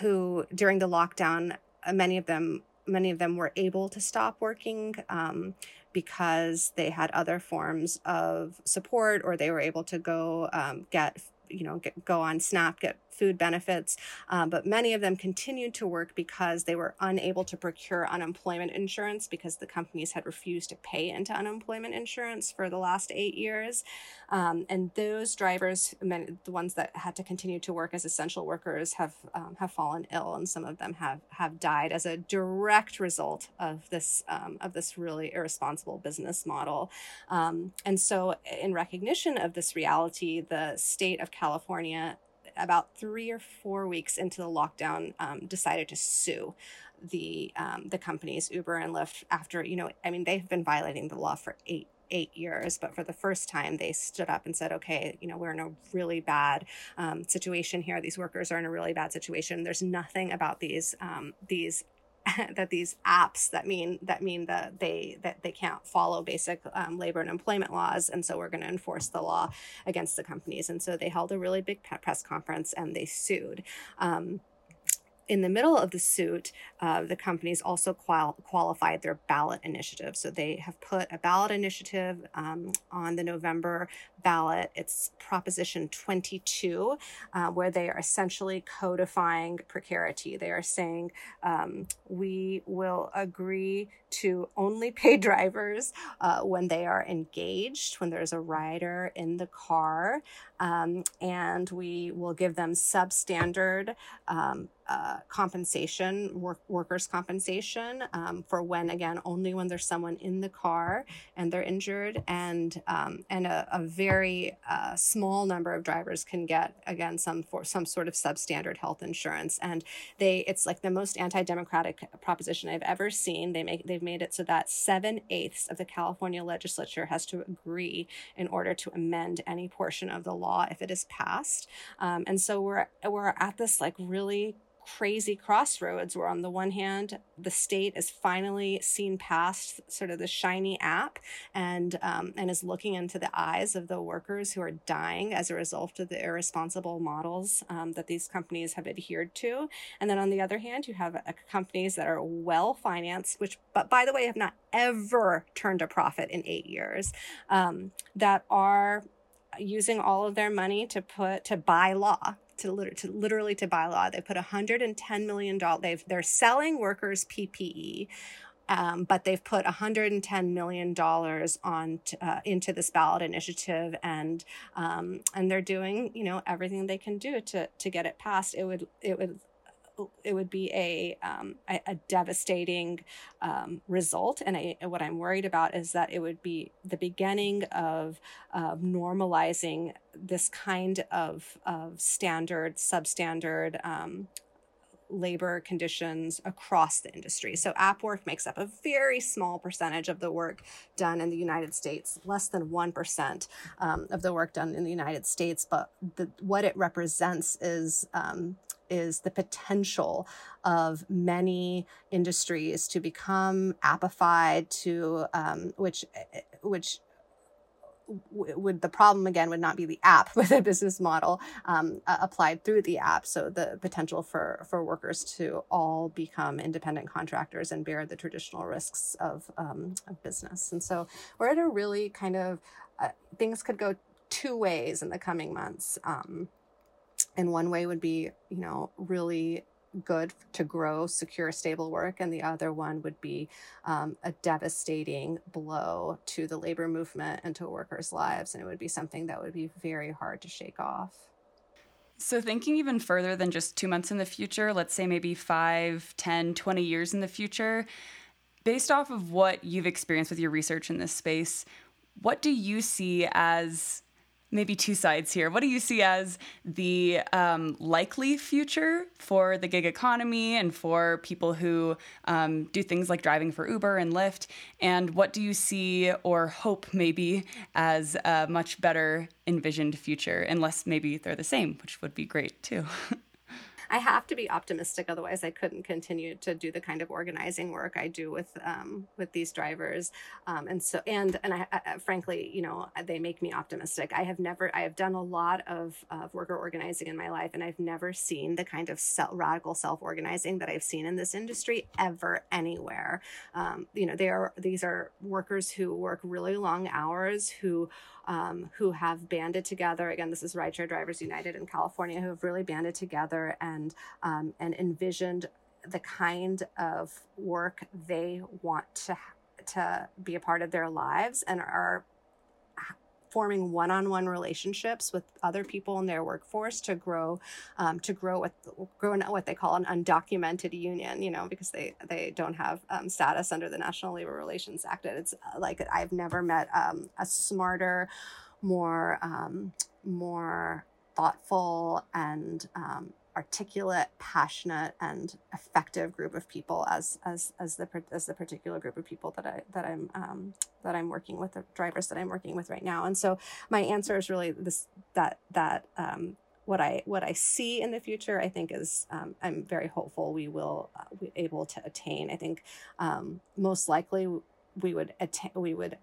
who during the lockdown, uh, many of them many of them were able to stop working um, because they had other forms of support, or they were able to go um, get you know get, go on snap get food benefits, um, but many of them continued to work because they were unable to procure unemployment insurance because the companies had refused to pay into unemployment insurance for the last eight years. Um, and those drivers, the ones that had to continue to work as essential workers, have um, have fallen ill, and some of them have have died as a direct result of this um, of this really irresponsible business model. Um, and so, in recognition of this reality, the state of California about three or four weeks into the lockdown, um, decided to sue the um, the companies Uber and Lyft after you know I mean they've been violating the law for eight eight years but for the first time they stood up and said okay you know we're in a really bad um, situation here. These workers are in a really bad situation. There's nothing about these um, these that these apps that mean that mean that they that they can't follow basic um, labor and employment laws and so we're going to enforce the law against the companies and so they held a really big press conference and they sued um, in the middle of the suit, uh, the companies also qual- qualified their ballot initiative. So they have put a ballot initiative um, on the November ballot. It's Proposition 22, uh, where they are essentially codifying precarity. They are saying um, we will agree to only pay drivers uh, when they are engaged, when there's a rider in the car, um, and we will give them substandard um, uh, compensation, work, workers' compensation um, for when, again, only when there's someone in the car and they're injured, and um, and a, a very uh, small number of drivers can get again some for some sort of substandard health insurance, and they it's like the most anti-democratic proposition I've ever seen. They make they've made it so that seven eighths of the California legislature has to agree in order to amend any portion of the law if it is passed. Um, and so we're we're at this like really crazy crossroads where on the one hand the state is finally seen past sort of the shiny app and um, and is looking into the eyes of the workers who are dying as a result of the irresponsible models um, that these companies have adhered to. And then on the other hand you have uh, companies that are well financed which but by the way have not ever turned a profit in eight years um, that are using all of their money to put to buy law to, to literally to buy law. They put 110 million dollars. They've they're selling workers PPE. Um, but they've put 110 million dollars on t- uh, into this ballot initiative, and um, and they're doing you know everything they can do to to get it passed. It would it would it would be a um, a, a, devastating um, result. And I, what I'm worried about is that it would be the beginning of uh, normalizing this kind of of standard, substandard. Um, labor conditions across the industry. So app work makes up a very small percentage of the work done in the United States, less than 1% um, of the work done in the United States. But the, what it represents is um, is the potential of many industries to become appified to um, which which would the problem again would not be the app but the business model um, applied through the app. So the potential for for workers to all become independent contractors and bear the traditional risks of, um, of business. And so we're at a really kind of uh, things could go two ways in the coming months um, and one way would be you know really good to grow secure stable work and the other one would be um, a devastating blow to the labor movement and to workers lives and it would be something that would be very hard to shake off. So thinking even further than just two months in the future let's say maybe 5 10 20 years in the future based off of what you've experienced with your research in this space what do you see as maybe two sides here. What do you see as the um, likely future for the gig economy and for people who um, do things like driving for Uber and Lyft? And what do you see or hope maybe as a much better envisioned future, unless maybe they're the same, which would be great too? I have to be optimistic, otherwise I couldn't continue to do the kind of organizing work I do with um, with these drivers. Um, and so and and I, I, frankly, you know, they make me optimistic. I have never I have done a lot of, of worker organizing in my life, and I've never seen the kind of self, radical self organizing that I've seen in this industry ever anywhere. Um, you know, they are these are workers who work really long hours who um, who have banded together. Again, this is Rideshare Drivers United in California, who have really banded together and um, and envisioned the kind of work they want to to be a part of their lives and are forming one-on-one relationships with other people in their workforce to grow um, to grow what grow what they call an undocumented union you know because they they don't have um, status under the national labor relations act. It's uh, like i've never met um, a smarter more um, more thoughtful and um, articulate, passionate, and effective group of people as as as the as the particular group of people that I that I'm um, that I'm working with, the drivers that I'm working with right now. And so my answer is really this that that um, what I what I see in the future, I think is um, I'm very hopeful we will uh, be able to attain. I think um, most likely we would attain we would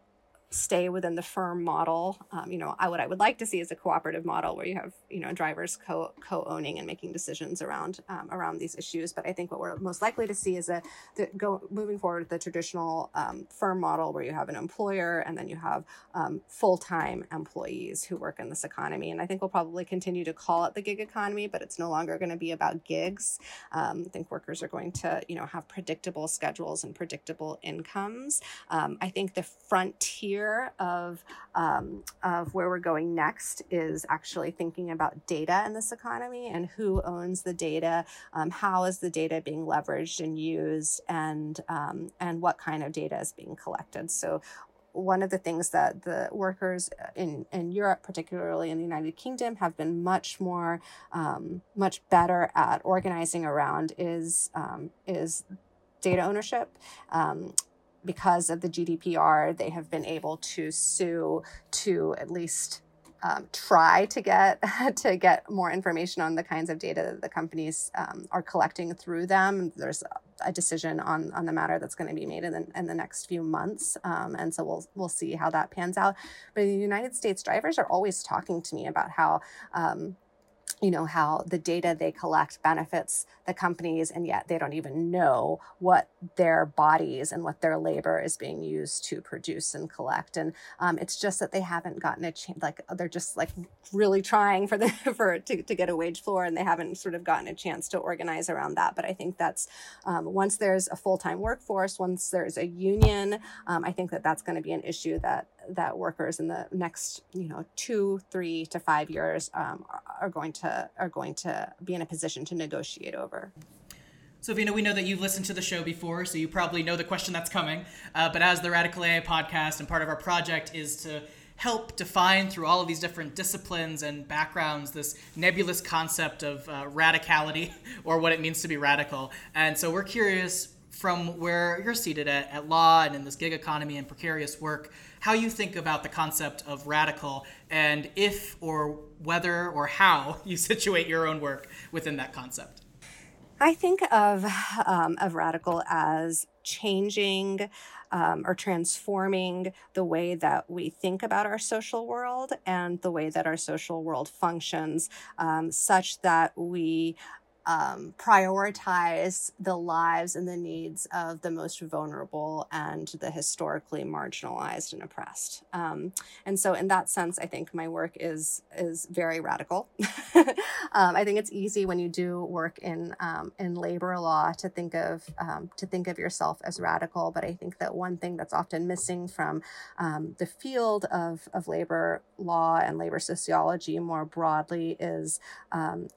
stay within the firm model. Um, you know, I, what I would like to see is a cooperative model where you have you know drivers co co owning and making decisions around um, around these issues. But I think what we're most likely to see is a the, go moving forward the traditional um, firm model where you have an employer and then you have um, full time employees who work in this economy. And I think we'll probably continue to call it the gig economy, but it's no longer going to be about gigs. Um, I think workers are going to you know have predictable schedules and predictable incomes. Um, I think the frontier of um, of where we're going next is actually thinking about data in this economy and who owns the data, um, how is the data being leveraged and used, and um, and what kind of data is being collected. So one of the things that the workers in, in Europe, particularly in the United Kingdom, have been much more, um, much better at organizing around is um, is data ownership. Um, because of the GDPR, they have been able to sue to at least um, try to get to get more information on the kinds of data that the companies um, are collecting through them. There's a decision on on the matter that's going to be made in the, in the next few months, um, and so we'll we'll see how that pans out. But the United States drivers are always talking to me about how um, you know how the data they collect benefits the companies and yet they don't even know what their bodies and what their labor is being used to produce and collect. And um, it's just that they haven't gotten a chance like they're just like really trying for the for to, to get a wage floor and they haven't sort of gotten a chance to organize around that. But i think that's um, once there's a full-time workforce once there's a union um, i think that that's going to be an issue that that workers in the next you know two three to five years um, are going to are going to be in a position to negotiate over so, Veena, we know that you've listened to the show before, so you probably know the question that's coming. Uh, but as the Radical AI podcast and part of our project is to help define through all of these different disciplines and backgrounds this nebulous concept of uh, radicality or what it means to be radical. And so we're curious from where you're seated at, at law and in this gig economy and precarious work how you think about the concept of radical and if or whether or how you situate your own work within that concept. I think of um, of radical as changing um, or transforming the way that we think about our social world and the way that our social world functions, um, such that we um, prioritize the lives and the needs of the most vulnerable and the historically marginalized and oppressed. Um, and so, in that sense, I think my work is is very radical. um, I think it's easy when you do work in um, in labor law to think of um, to think of yourself as radical. But I think that one thing that's often missing from um, the field of of labor law and labor sociology more broadly is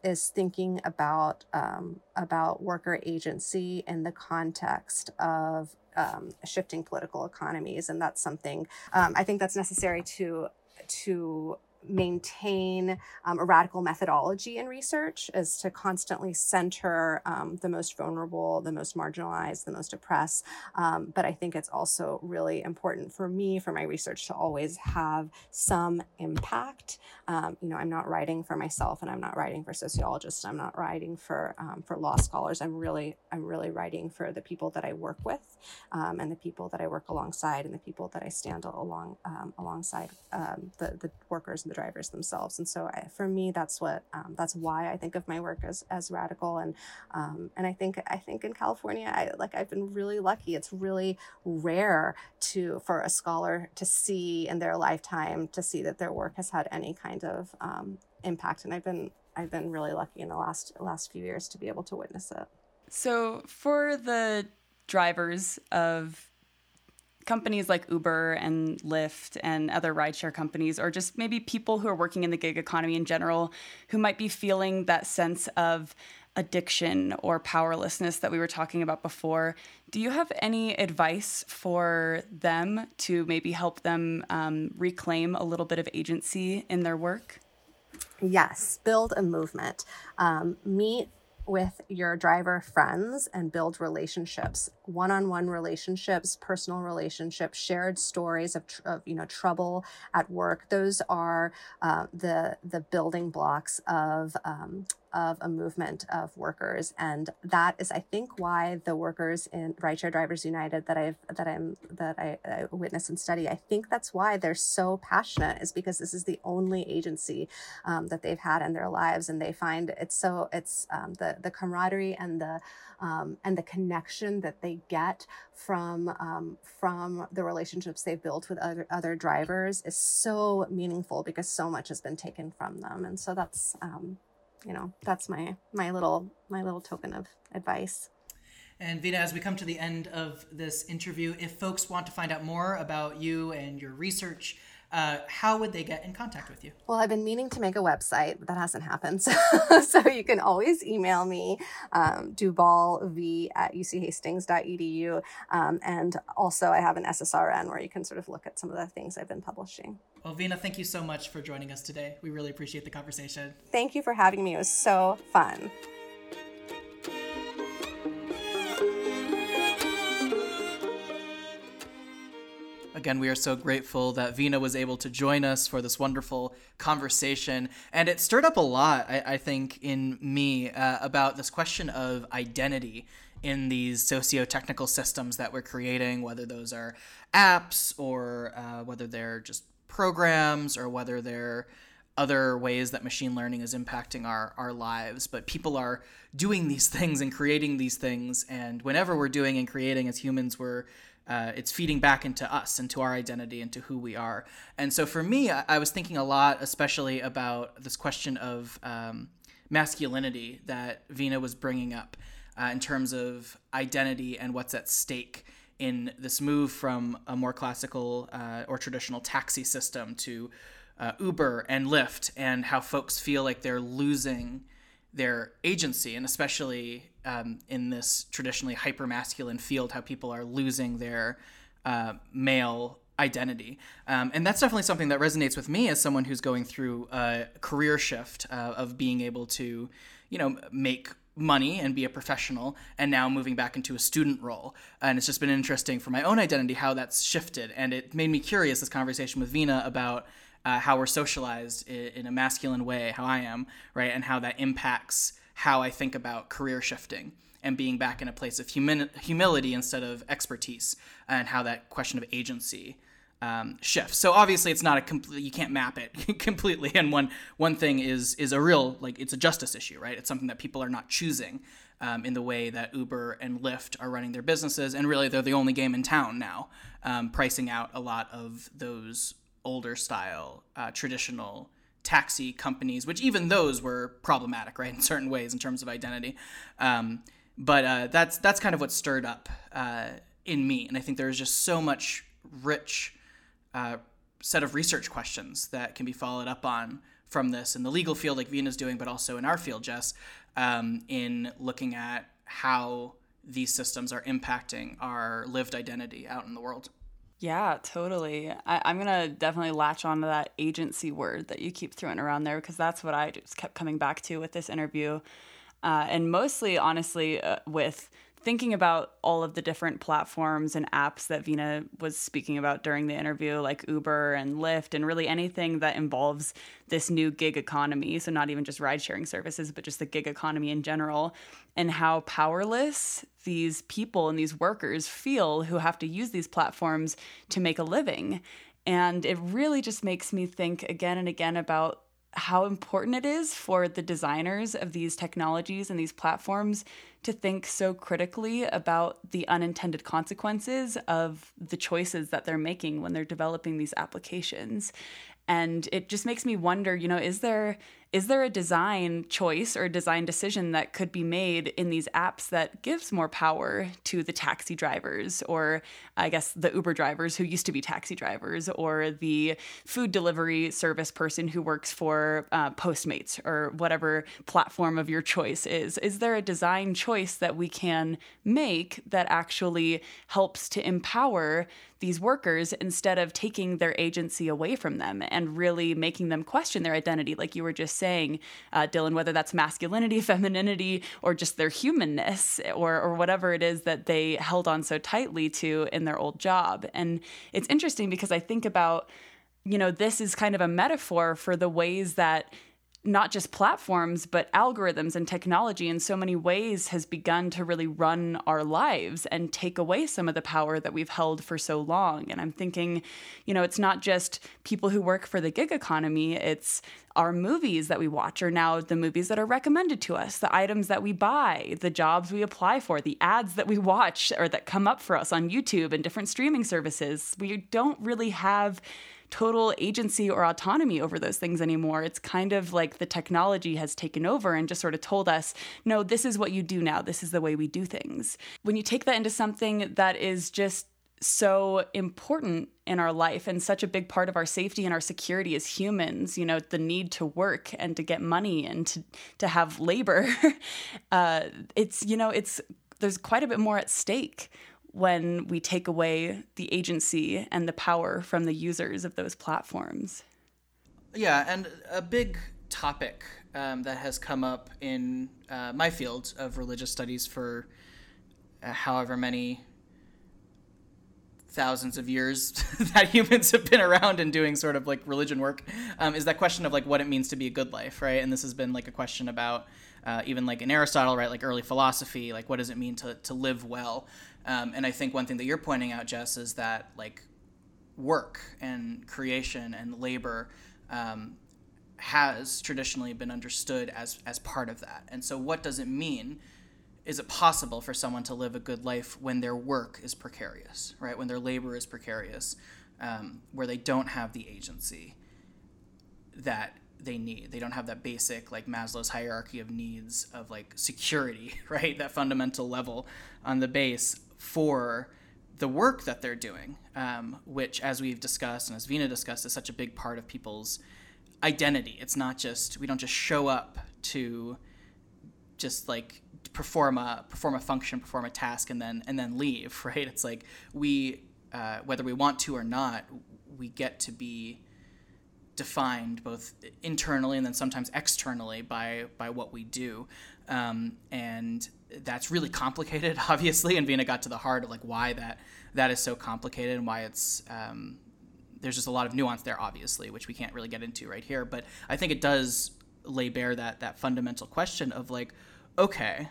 is thinking about about um, about worker agency in the context of um, shifting political economies, and that's something um, I think that's necessary to to maintain um, a radical methodology in research is to constantly center um, the most vulnerable, the most marginalized, the most oppressed. Um, but I think it's also really important for me, for my research, to always have some impact. Um, you know, I'm not writing for myself, and I'm not writing for sociologists. I'm not writing for um, for law scholars. I'm really I'm really writing for the people that I work with, um, and the people that I work alongside, and the people that I stand along alongside the the workers and the drivers themselves. And so I, for me, that's what um, that's why I think of my work as as radical. And um, and I think I think in California, I like I've been really lucky. It's really rare to for a scholar to see in their lifetime to see that their work has had any kind of um, impact. And I've been I've been really lucky in the last last few years to be able to witness it. So for the drivers of companies like Uber and Lyft and other rideshare companies, or just maybe people who are working in the gig economy in general, who might be feeling that sense of addiction or powerlessness that we were talking about before. Do you have any advice for them to maybe help them um, reclaim a little bit of agency in their work? Yes, build a movement. Um, meet with your driver friends and build relationships one-on-one relationships personal relationships shared stories of, of you know trouble at work those are uh, the the building blocks of um, of a movement of workers. And that is, I think, why the workers in Rideshare Drivers United that I've that I'm that I, I witness and study, I think that's why they're so passionate, is because this is the only agency um, that they've had in their lives, and they find it's so it's um, the the camaraderie and the um, and the connection that they get from um, from the relationships they've built with other other drivers is so meaningful because so much has been taken from them, and so that's um, you know, that's my my little my little token of advice. And Veena, as we come to the end of this interview, if folks want to find out more about you and your research, uh, how would they get in contact with you? Well, I've been meaning to make a website, but that hasn't happened. So, so you can always email me, um, dubalv at uchastings.edu. Um, and also, I have an SSRN where you can sort of look at some of the things I've been publishing. Well, Veena, thank you so much for joining us today. We really appreciate the conversation. Thank you for having me. It was so fun. Again, we are so grateful that Veena was able to join us for this wonderful conversation. And it stirred up a lot, I, I think, in me uh, about this question of identity in these socio-technical systems that we're creating, whether those are apps or uh, whether they're just programs or whether they're other ways that machine learning is impacting our, our lives. But people are doing these things and creating these things. And whenever we're doing and creating as humans, we're uh, it's feeding back into us, into our identity, into who we are. And so for me, I, I was thinking a lot, especially about this question of um, masculinity that Veena was bringing up uh, in terms of identity and what's at stake in this move from a more classical uh, or traditional taxi system to uh, Uber and Lyft, and how folks feel like they're losing their agency, and especially um, in this traditionally hyper masculine field, how people are losing their uh, male identity. Um, and that's definitely something that resonates with me as someone who's going through a career shift uh, of being able to, you know, make money and be a professional and now moving back into a student role and it's just been interesting for my own identity how that's shifted and it made me curious this conversation with Veena about uh, how we're socialized in, in a masculine way how I am right and how that impacts how I think about career shifting and being back in a place of humi- humility instead of expertise, and how that question of agency um, shifts. So obviously, it's not a complete. You can't map it completely. And one one thing is is a real like it's a justice issue, right? It's something that people are not choosing. Um, in the way that Uber and Lyft are running their businesses, and really they're the only game in town now, um, pricing out a lot of those older style, uh, traditional taxi companies, which even those were problematic, right, in certain ways in terms of identity. Um, but uh, that's that's kind of what stirred up uh, in me, and I think there's just so much rich uh, set of research questions that can be followed up on from this in the legal field, like Veena's doing, but also in our field, Jess, um, in looking at how these systems are impacting our lived identity out in the world. Yeah, totally. I, am going to definitely latch onto that agency word that you keep throwing around there because that's what I just kept coming back to with this interview. Uh, and mostly, honestly, uh, with thinking about all of the different platforms and apps that Veena was speaking about during the interview, like Uber and Lyft, and really anything that involves this new gig economy. So, not even just ride sharing services, but just the gig economy in general, and how powerless these people and these workers feel who have to use these platforms to make a living. And it really just makes me think again and again about how important it is for the designers of these technologies and these platforms to think so critically about the unintended consequences of the choices that they're making when they're developing these applications. And it just makes me wonder, you know, is there is there a design choice or design decision that could be made in these apps that gives more power to the taxi drivers or I guess the Uber drivers who used to be taxi drivers or the food delivery service person who works for uh, Postmates or whatever platform of your choice is? Is there a design choice that we can make that actually helps to empower these workers instead of taking their agency away from them and really making them question their identity, like you were just saying, uh, Dylan, whether that's masculinity, femininity, or just their humanness, or, or whatever it is that they held on so tightly to in their old job. And it's interesting because I think about, you know, this is kind of a metaphor for the ways that not just platforms, but algorithms and technology in so many ways has begun to really run our lives and take away some of the power that we've held for so long. And I'm thinking, you know, it's not just people who work for the gig economy, it's our movies that we watch are now the movies that are recommended to us, the items that we buy, the jobs we apply for, the ads that we watch or that come up for us on YouTube and different streaming services. We don't really have total agency or autonomy over those things anymore. It's kind of like the technology has taken over and just sort of told us, no, this is what you do now. This is the way we do things. When you take that into something that is just so important in our life and such a big part of our safety and our security as humans you know the need to work and to get money and to to have labor uh, it's you know it's there's quite a bit more at stake when we take away the agency and the power from the users of those platforms. Yeah, and a big topic um, that has come up in uh, my field of religious studies for uh, however many thousands of years that humans have been around and doing sort of like religion work um, is that question of like what it means to be a good life, right? And this has been like a question about uh, even like in Aristotle, right? Like early philosophy, like what does it mean to, to live well? Um, and I think one thing that you're pointing out, Jess, is that like work and creation and labor um, has traditionally been understood as as part of that. And so, what does it mean? Is it possible for someone to live a good life when their work is precarious, right? When their labor is precarious, um, where they don't have the agency that they need. They don't have that basic like Maslow's hierarchy of needs of like security, right? That fundamental level on the base for the work that they're doing, um, which, as we've discussed and as Veena discussed, is such a big part of people's identity. It's not just we don't just show up to just like perform a perform a function, perform a task, and then and then leave. Right? It's like we, uh, whether we want to or not, we get to be defined both internally and then sometimes externally by by what we do um, and that's really complicated, obviously. And Veena got to the heart of like why that that is so complicated and why it's um, there's just a lot of nuance there, obviously, which we can't really get into right here. But I think it does lay bare that that fundamental question of like, okay,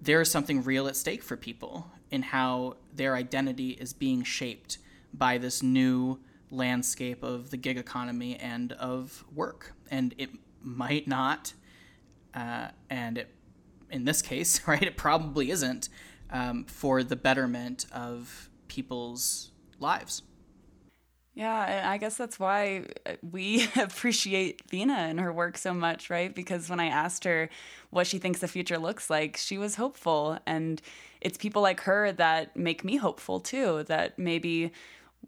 there is something real at stake for people in how their identity is being shaped by this new landscape of the gig economy and of work, and it might not uh, and it, in this case, right, it probably isn't um, for the betterment of people's lives. Yeah, I guess that's why uh, we appreciate Veena and her work so much, right? Because when I asked her what she thinks the future looks like, she was hopeful. And it's people like her that make me hopeful too, that maybe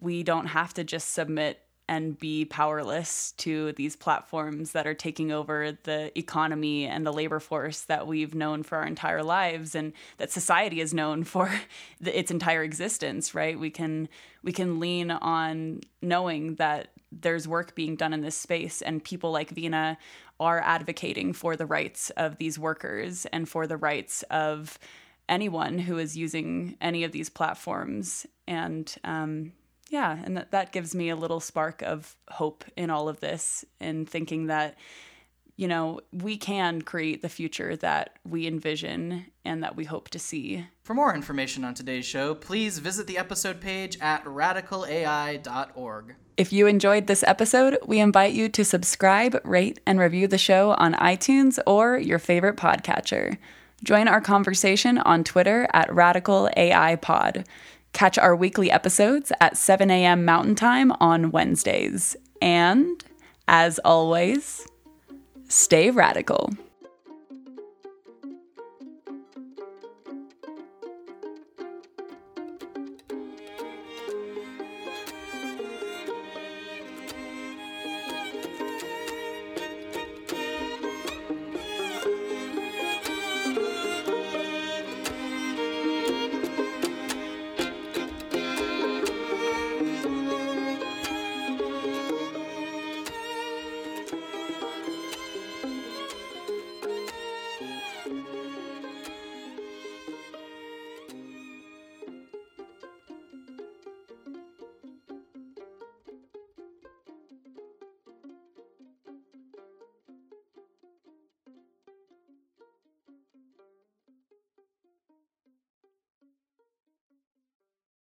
we don't have to just submit and be powerless to these platforms that are taking over the economy and the labor force that we've known for our entire lives and that society has known for the, its entire existence right? We can we can lean on knowing that there's work being done in this space and people like Veena are advocating for the rights of these workers and for the rights of anyone who is using any of these platforms. And um, yeah, and that, that gives me a little spark of hope in all of this and thinking that, you know, we can create the future that we envision and that we hope to see. For more information on today's show, please visit the episode page at radicalai.org. If you enjoyed this episode, we invite you to subscribe, rate, and review the show on iTunes or your favorite podcatcher. Join our conversation on Twitter at Radical AI Pod. Catch our weekly episodes at 7 a.m. Mountain Time on Wednesdays. And, as always, stay radical.